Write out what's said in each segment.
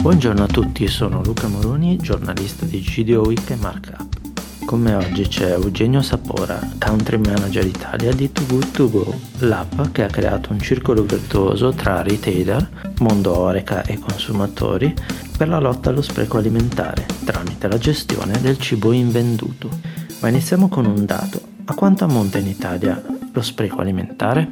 Buongiorno a tutti, sono Luca Moroni, giornalista di GDO Week e Markup. Con me oggi c'è Eugenio Sapora, Country Manager Italia di Too Good To Go, l'app che ha creato un circolo virtuoso tra retailer, mondo oreca e consumatori per la lotta allo spreco alimentare tramite la gestione del cibo invenduto. Ma iniziamo con un dato. A quanto ammonta in Italia lo spreco alimentare?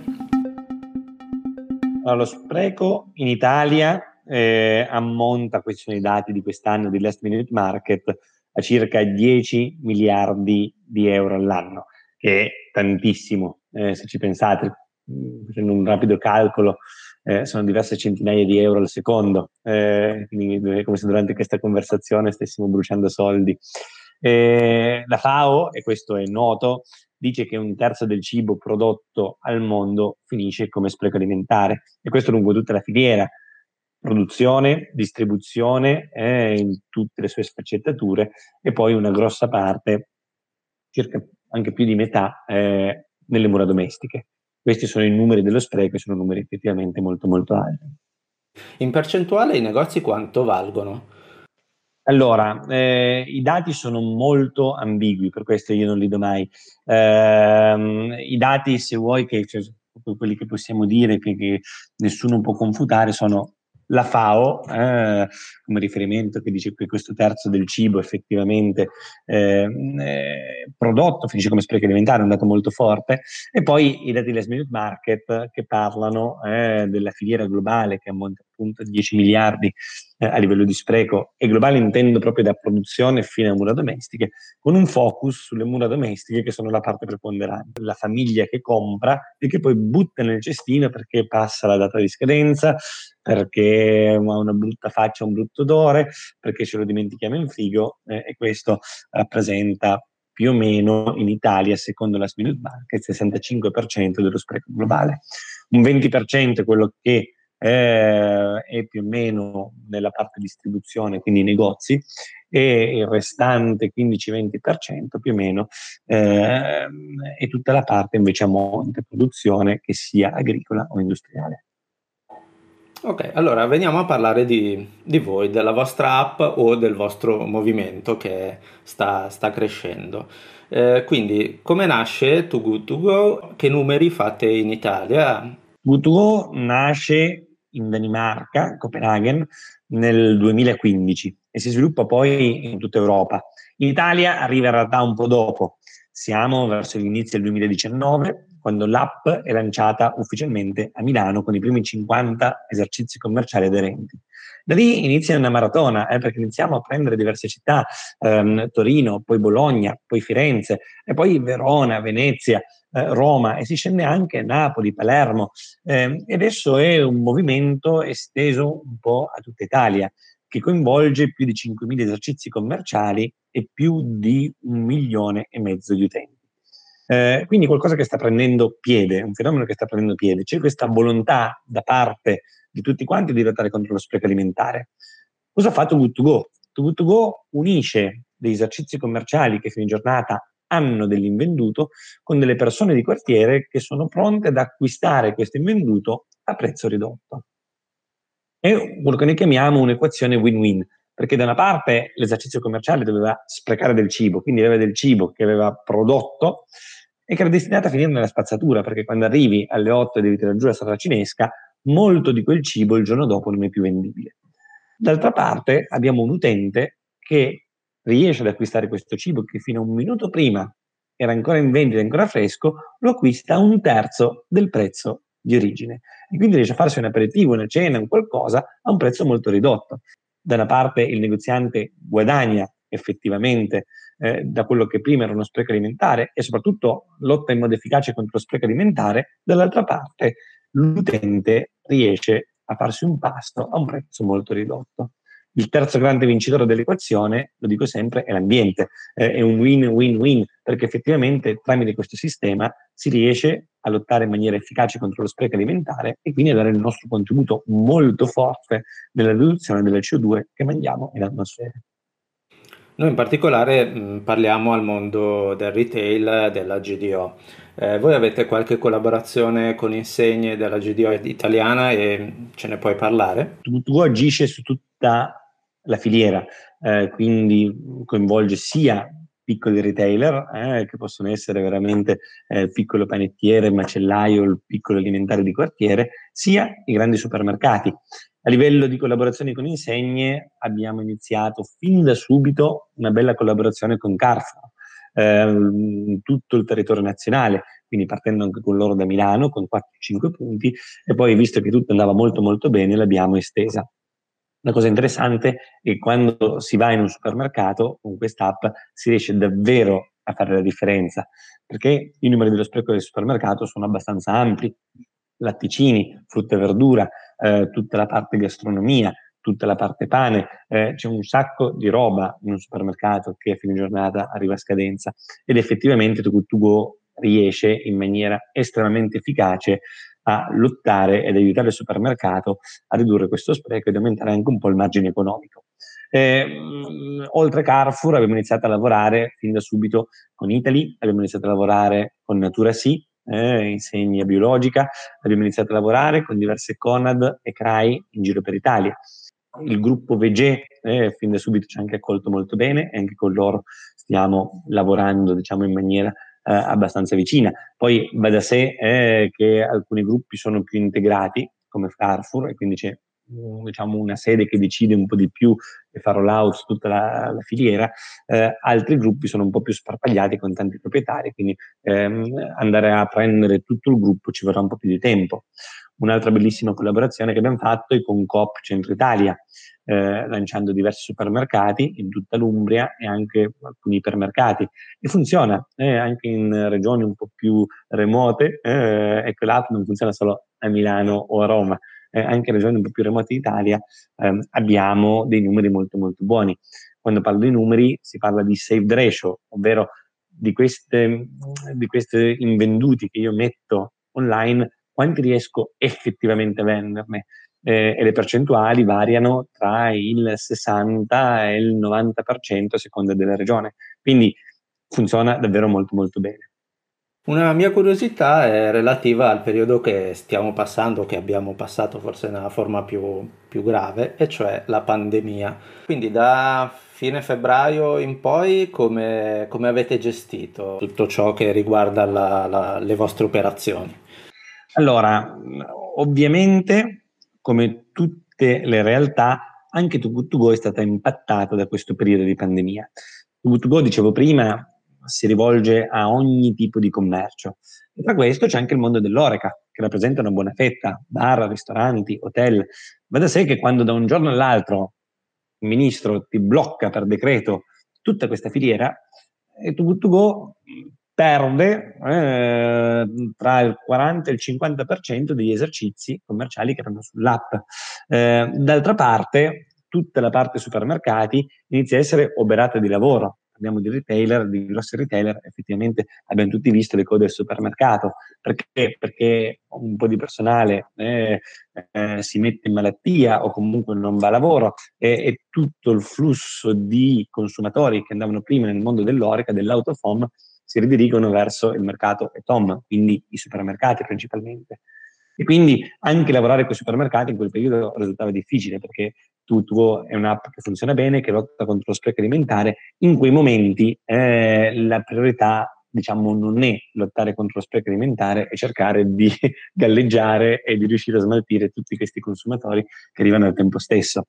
Allora, lo spreco in Italia eh, ammonta, questi sono i dati di quest'anno di Last Minute Market, a circa 10 miliardi di euro all'anno, che è tantissimo, eh, se ci pensate, mm, facendo un rapido calcolo, eh, sono diverse centinaia di euro al secondo, eh, quindi come se durante questa conversazione stessimo bruciando soldi. Eh, la FAO, e questo è noto, dice che un terzo del cibo prodotto al mondo finisce come spreco alimentare e questo lungo tutta la filiera, produzione, distribuzione eh, in tutte le sue sfaccettature e poi una grossa parte, circa anche più di metà, eh, nelle mura domestiche. Questi sono i numeri dello spreco e sono numeri effettivamente molto molto alti. In percentuale i negozi quanto valgono? Allora, eh, i dati sono molto ambigui, per questo io non li do mai. Eh, I dati, se vuoi, che, cioè, quelli che possiamo dire che, che nessuno può confutare, sono la FAO eh, come riferimento che dice che questo terzo del cibo effettivamente eh, prodotto finisce come spreco alimentare, è un dato molto forte, e poi i dati della Minute Market che parlano eh, della filiera globale che ammonta appunto a 10 miliardi eh, a livello di spreco e globale intendo proprio da produzione fino a mura domestiche, con un focus sulle mura domestiche che sono la parte preponderante, la famiglia che compra e che poi butta nel cestino perché passa la data di scadenza, perché ha una brutta faccia, un brutto odore, perché ce lo dimentichiamo in frigo eh, e questo rappresenta più o meno in Italia, secondo la Smith Bank, il 65% dello spreco globale. Un 20% è quello che eh, è più o meno nella parte distribuzione, quindi i negozi, e il restante 15-20% più o meno eh, è tutta la parte invece a monte produzione che sia agricola o industriale. Ok, allora veniamo a parlare di, di, voi, della vostra app o del vostro movimento che sta, sta crescendo. Eh, quindi, come nasce Too Good To Go? Che numeri fate in Italia? Good To Go nasce in Danimarca, Copenaghen, nel 2015 e si sviluppa poi in tutta Europa. In Italia arriva in realtà un po' dopo, siamo verso l'inizio del 2019 quando l'app è lanciata ufficialmente a Milano con i primi 50 esercizi commerciali aderenti. Da lì inizia una maratona, eh, perché iniziamo a prendere diverse città, ehm, Torino, poi Bologna, poi Firenze, e poi Verona, Venezia, eh, Roma e si scende anche Napoli, Palermo eh, e adesso è un movimento esteso un po' a tutta Italia che coinvolge più di 5.000 esercizi commerciali e più di un milione e mezzo di utenti. Eh, quindi qualcosa che sta prendendo piede, un fenomeno che sta prendendo piede. C'è questa volontà da parte di tutti quanti di lottare contro lo spreco alimentare. Cosa ha fatto Good2Go? Good2Go unisce dei esercizi commerciali che fino in giornata hanno dell'invenduto con delle persone di quartiere che sono pronte ad acquistare questo invenduto a prezzo ridotto. È quello che noi chiamiamo un'equazione win-win, perché da una parte l'esercizio commerciale doveva sprecare del cibo, quindi aveva del cibo che aveva prodotto e che era destinata a finire nella spazzatura, perché quando arrivi alle 8 e devi tirare giù la strada cinesca, molto di quel cibo il giorno dopo non è più vendibile. D'altra parte abbiamo un utente che riesce ad acquistare questo cibo che fino a un minuto prima era ancora in vendita, ancora fresco, lo acquista a un terzo del prezzo di origine. E quindi riesce a farsi un aperitivo, una cena, un qualcosa a un prezzo molto ridotto. Da una parte il negoziante guadagna effettivamente eh, da quello che prima era uno spreco alimentare e soprattutto lotta in modo efficace contro lo spreco alimentare, dall'altra parte l'utente riesce a farsi un pasto a un prezzo molto ridotto. Il terzo grande vincitore dell'equazione, lo dico sempre, è l'ambiente. Eh, è un win-win-win perché effettivamente tramite questo sistema si riesce a lottare in maniera efficace contro lo spreco alimentare e quindi a dare il nostro contributo molto forte nella riduzione della CO2 che mandiamo in atmosfera. Noi in particolare mh, parliamo al mondo del retail della GDO. Eh, voi avete qualche collaborazione con insegne della GDO italiana e ce ne puoi parlare? Tu, tu agisci su tutti tutta la filiera, eh, quindi coinvolge sia piccoli retailer eh, che possono essere veramente eh, piccolo panettiere, macellaio, il piccolo alimentare di quartiere, sia i grandi supermercati. A livello di collaborazioni con insegne abbiamo iniziato fin da subito una bella collaborazione con Carrefour, eh, tutto il territorio nazionale, quindi partendo anche con loro da Milano con 4-5 punti e poi visto che tutto andava molto molto bene l'abbiamo estesa. La cosa interessante è che quando si va in un supermercato con quest'app si riesce davvero a fare la differenza, perché i numeri dello spreco del supermercato sono abbastanza ampi, latticini, frutta e verdura, eh, tutta la parte gastronomia, tutta la parte pane, eh, c'è un sacco di roba in un supermercato che a fine giornata arriva a scadenza ed effettivamente To Good To Go riesce in maniera estremamente efficace a lottare ed aiutare il supermercato a ridurre questo spreco ed aumentare anche un po' il margine economico. Eh, oltre Carrefour abbiamo iniziato a lavorare fin da subito con Italy, abbiamo iniziato a lavorare con Natura Sì, eh, insegna biologica, abbiamo iniziato a lavorare con diverse Conad e CRAI in giro per Italia. Il gruppo VG eh, fin da subito ci ha anche accolto molto bene e anche con loro stiamo lavorando diciamo, in maniera abbastanza vicina. Poi va da sé eh, che alcuni gruppi sono più integrati come Carrefour e quindi c'è diciamo, una sede che decide un po' di più e fa roll out su tutta la, la filiera, eh, altri gruppi sono un po' più sparpagliati con tanti proprietari, quindi ehm, andare a prendere tutto il gruppo ci vorrà un po' più di tempo. Un'altra bellissima collaborazione che abbiamo fatto è con Coop Centro Italia, eh, lanciando diversi supermercati in tutta l'Umbria e anche alcuni ipermercati. E funziona eh, anche in regioni un po' più remote, eh, ecco l'app non funziona solo a Milano o a Roma, eh, anche regioni un po' più remote d'Italia ehm, abbiamo dei numeri molto molto buoni. Quando parlo di numeri si parla di saved ratio, ovvero di queste, di queste invenduti che io metto online, quanti riesco effettivamente a venderne? Eh, e le percentuali variano tra il 60 e il 90% a seconda della regione. Quindi funziona davvero molto molto bene. Una mia curiosità è relativa al periodo che stiamo passando, che abbiamo passato forse nella forma più, più grave, e cioè la pandemia. Quindi da fine febbraio in poi come, come avete gestito tutto ciò che riguarda la, la, le vostre operazioni? Allora, ovviamente, come tutte le realtà, anche Too Good To Go è stata impattata da questo periodo di pandemia. Too Good To Go, dicevo prima, si rivolge a ogni tipo di commercio. E tra questo c'è anche il mondo dell'oreca, che rappresenta una buona fetta, bar, ristoranti, hotel. Va da sé che quando da un giorno all'altro il ministro ti blocca per decreto tutta questa filiera, e tu to go perde eh, tra il 40 e il 50% degli esercizi commerciali che erano sull'app. Eh, d'altra parte, tutta la parte supermercati inizia a essere oberata di lavoro parliamo di retailer, di grossi retailer, effettivamente abbiamo tutti visto le code del supermercato. Perché? Perché un po' di personale eh, eh, si mette in malattia o comunque non va a lavoro e, e, tutto il flusso di consumatori che andavano prima nel mondo dell'oreca, dell'autofom, si ridirigono verso il mercato e-tom, quindi i supermercati principalmente. E quindi anche lavorare con i supermercati in quel periodo risultava difficile perché Tutuo è un'app che funziona bene, che lotta contro lo spreco alimentare. In quei momenti eh, la priorità diciamo, non è lottare contro lo spreco alimentare e cercare di galleggiare e di riuscire a smaltire tutti questi consumatori che arrivano al tempo stesso.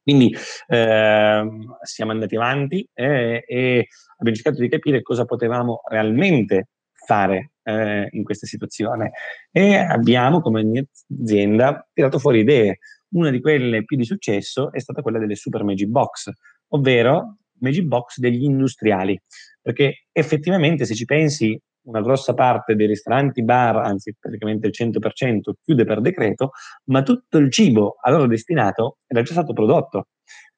Quindi eh, siamo andati avanti eh, e abbiamo cercato di capire cosa potevamo realmente fare eh, in questa situazione. E abbiamo come azienda tirato fuori idee. Una di quelle più di successo è stata quella delle super Magic Box, ovvero Magic Box degli industriali, perché effettivamente se ci pensi una grossa parte dei ristoranti, bar, anzi praticamente il 100% chiude per decreto, ma tutto il cibo a loro destinato era già stato prodotto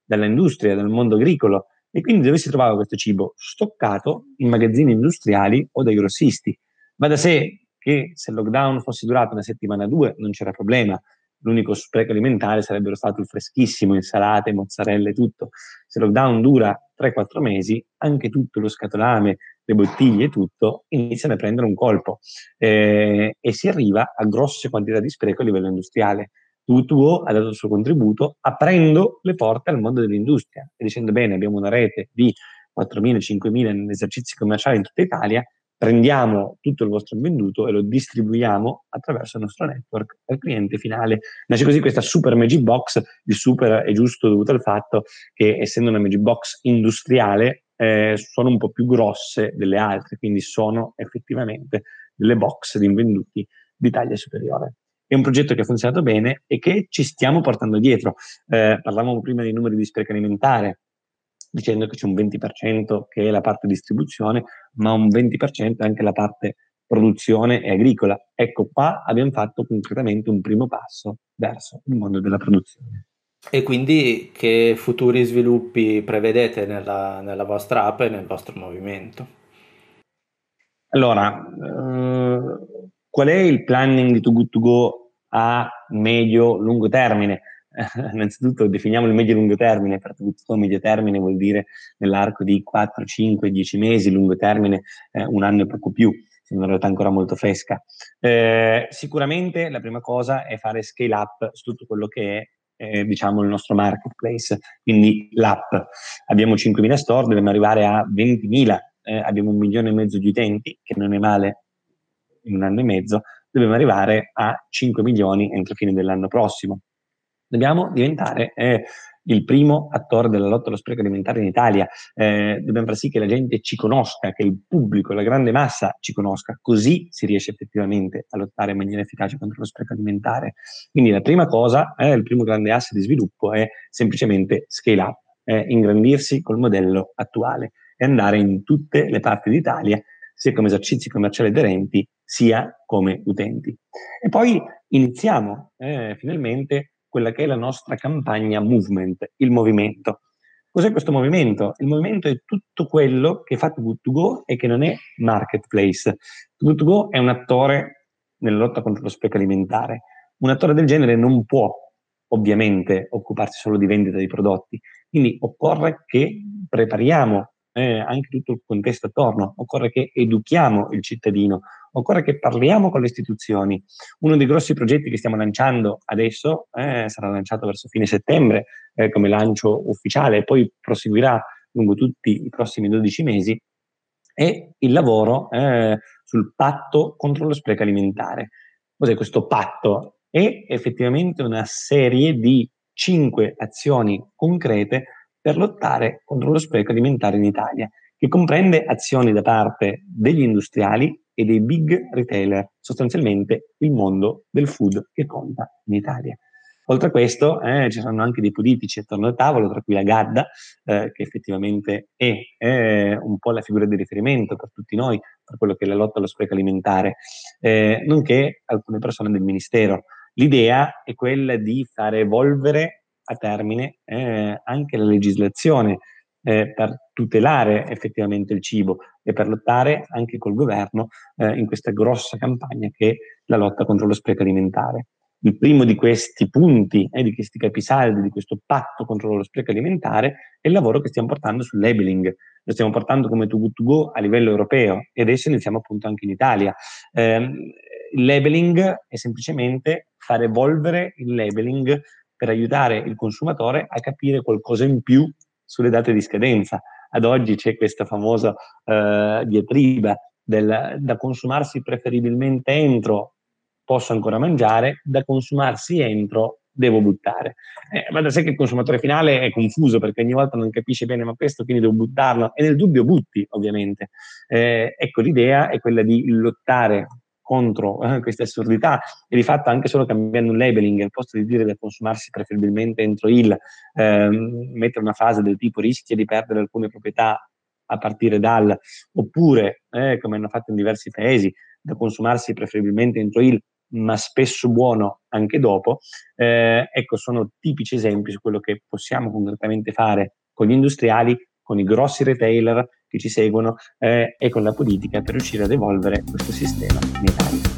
dall'industria, dal mondo agricolo e quindi dove si trovava questo cibo? Stoccato in magazzini industriali o dai grossisti. Va da sé che se il lockdown fosse durato una settimana o due non c'era problema, l'unico spreco alimentare sarebbero stato il freschissimo, insalate, mozzarella e tutto. Se il lockdown dura 3-4 mesi, anche tutto lo scatolame, le bottiglie e tutto iniziano a prendere un colpo eh, e si arriva a grosse quantità di spreco a livello industriale. Too2Go ha dato il suo contributo aprendo le porte al mondo dell'industria e dicendo bene abbiamo una rete di 4.000-5.000 esercizi commerciali in tutta Italia, prendiamo tutto il vostro venduto e lo distribuiamo attraverso il nostro network al cliente finale. Nasce così questa super Magic Box, il super è giusto dovuto al fatto che essendo una Magic Box industriale eh, sono un po' più grosse delle altre, quindi sono effettivamente delle box di invenduti di taglia superiore. È un progetto che ha funzionato bene e che ci stiamo portando dietro. Eh, parlavamo prima dei numeri di spreco alimentare, dicendo che c'è un 20% che è la parte distribuzione, ma un 20% è anche la parte produzione e agricola. Ecco, qua abbiamo fatto concretamente un primo passo verso il mondo della produzione. E quindi che futuri sviluppi prevedete nella, nella vostra app e nel vostro movimento? Allora, eh, qual è il planning di Too Good To Go a medio-lungo termine? Eh, innanzitutto definiamo il medio-lungo termine, per Too Good To Go medio termine vuol dire nell'arco di 4, 5, 10 mesi, lungo termine eh, un anno e poco più, è una realtà ancora molto fresca. Eh, sicuramente la prima cosa è fare scale up su tutto quello che è eh, diciamo il nostro marketplace, quindi l'app. Abbiamo 5.000 store, dobbiamo arrivare a 20.000, eh, abbiamo un milione e mezzo di utenti, che non è male in un anno e mezzo, dobbiamo arrivare a 5 milioni entro fine dell'anno prossimo. Dobbiamo diventare eh, il primo attore della lotta allo spreco alimentare in Italia. Eh, dobbiamo far sì che la gente ci conosca, che il pubblico, la grande massa ci conosca, così si riesce effettivamente a lottare in maniera efficace contro lo spreco alimentare. Quindi la prima cosa, eh, il primo grande asse di sviluppo è semplicemente scale up, eh, ingrandirsi col modello attuale e andare in tutte le parti d'Italia, sia come esercizi commerciali aderenti, sia come utenti. E poi iniziamo eh, finalmente quella che è la nostra campagna movement, il movimento. Cos'è questo movimento? Il movimento è tutto quello che fa Too Good To Go e che non è marketplace. Too Good To Go è un attore nella lotta contro lo spreco alimentare. Un attore del genere non può ovviamente occuparsi solo di vendita di prodotti, quindi occorre che prepariamo eh, anche tutto il contesto attorno, occorre che educhiamo il cittadino, occorre che parliamo con le istituzioni. Uno dei grossi progetti che stiamo lanciando adesso eh, sarà lanciato verso fine settembre eh, come lancio ufficiale e poi proseguirà lungo tutti i prossimi 12 mesi, è il lavoro eh, sul patto contro lo spreco alimentare. Cos'è questo patto? È effettivamente una serie di cinque azioni concrete per lottare contro lo spreco alimentare in Italia, che comprende azioni da parte degli industriali e dei big retailer, sostanzialmente il mondo del food che conta in Italia. Oltre a questo eh, ci saranno anche dei politici attorno al tavolo, tra cui la Gadda, eh, che effettivamente è, è, un po' la figura di riferimento per tutti noi, per quello che è la lotta allo spreco alimentare, eh, nonché alcune persone del Ministero. L'idea è quella di far evolvere a termine eh, anche la legislazione eh, per tutelare effettivamente il cibo e per lottare anche col governo eh, in questa grossa campagna che è la lotta contro lo spreco alimentare. Il primo di questi punti, eh, di questi capisaldi, di questo patto contro lo spreco alimentare è il lavoro che stiamo portando sul labeling. Lo stiamo portando come Too Good To Go a livello europeo e adesso iniziamo appunto anche in Italia. Eh, il labeling è semplicemente far evolvere il labeling per aiutare il consumatore a capire qualcosa in più sulle date di scadenza. Ad oggi c'è questa famosa eh, diatriba del, da consumarsi preferibilmente entro posso ancora mangiare, da consumarsi entro devo buttare. Eh, ma da sé che il consumatore finale è confuso perché ogni volta non capisce bene ma questo quindi devo buttarlo e nel dubbio butti ovviamente. Eh, ecco l'idea è quella di lottare contro eh, queste assurdità. E di fatto anche solo cambiando un labeling al posto di dire da consumarsi preferibilmente entro il ehm, mettere una frase del tipo rischia di perdere alcune proprietà a partire dal oppure eh, come hanno fatto in diversi paesi da consumarsi preferibilmente entro il ma spesso buono anche dopo eh, ecco sono tipici esempi su quello che possiamo concretamente fare con gli industriali con i grossi retailer che ci seguono eh, e con la politica per riuscire ad evolvere questo sistema in Italia.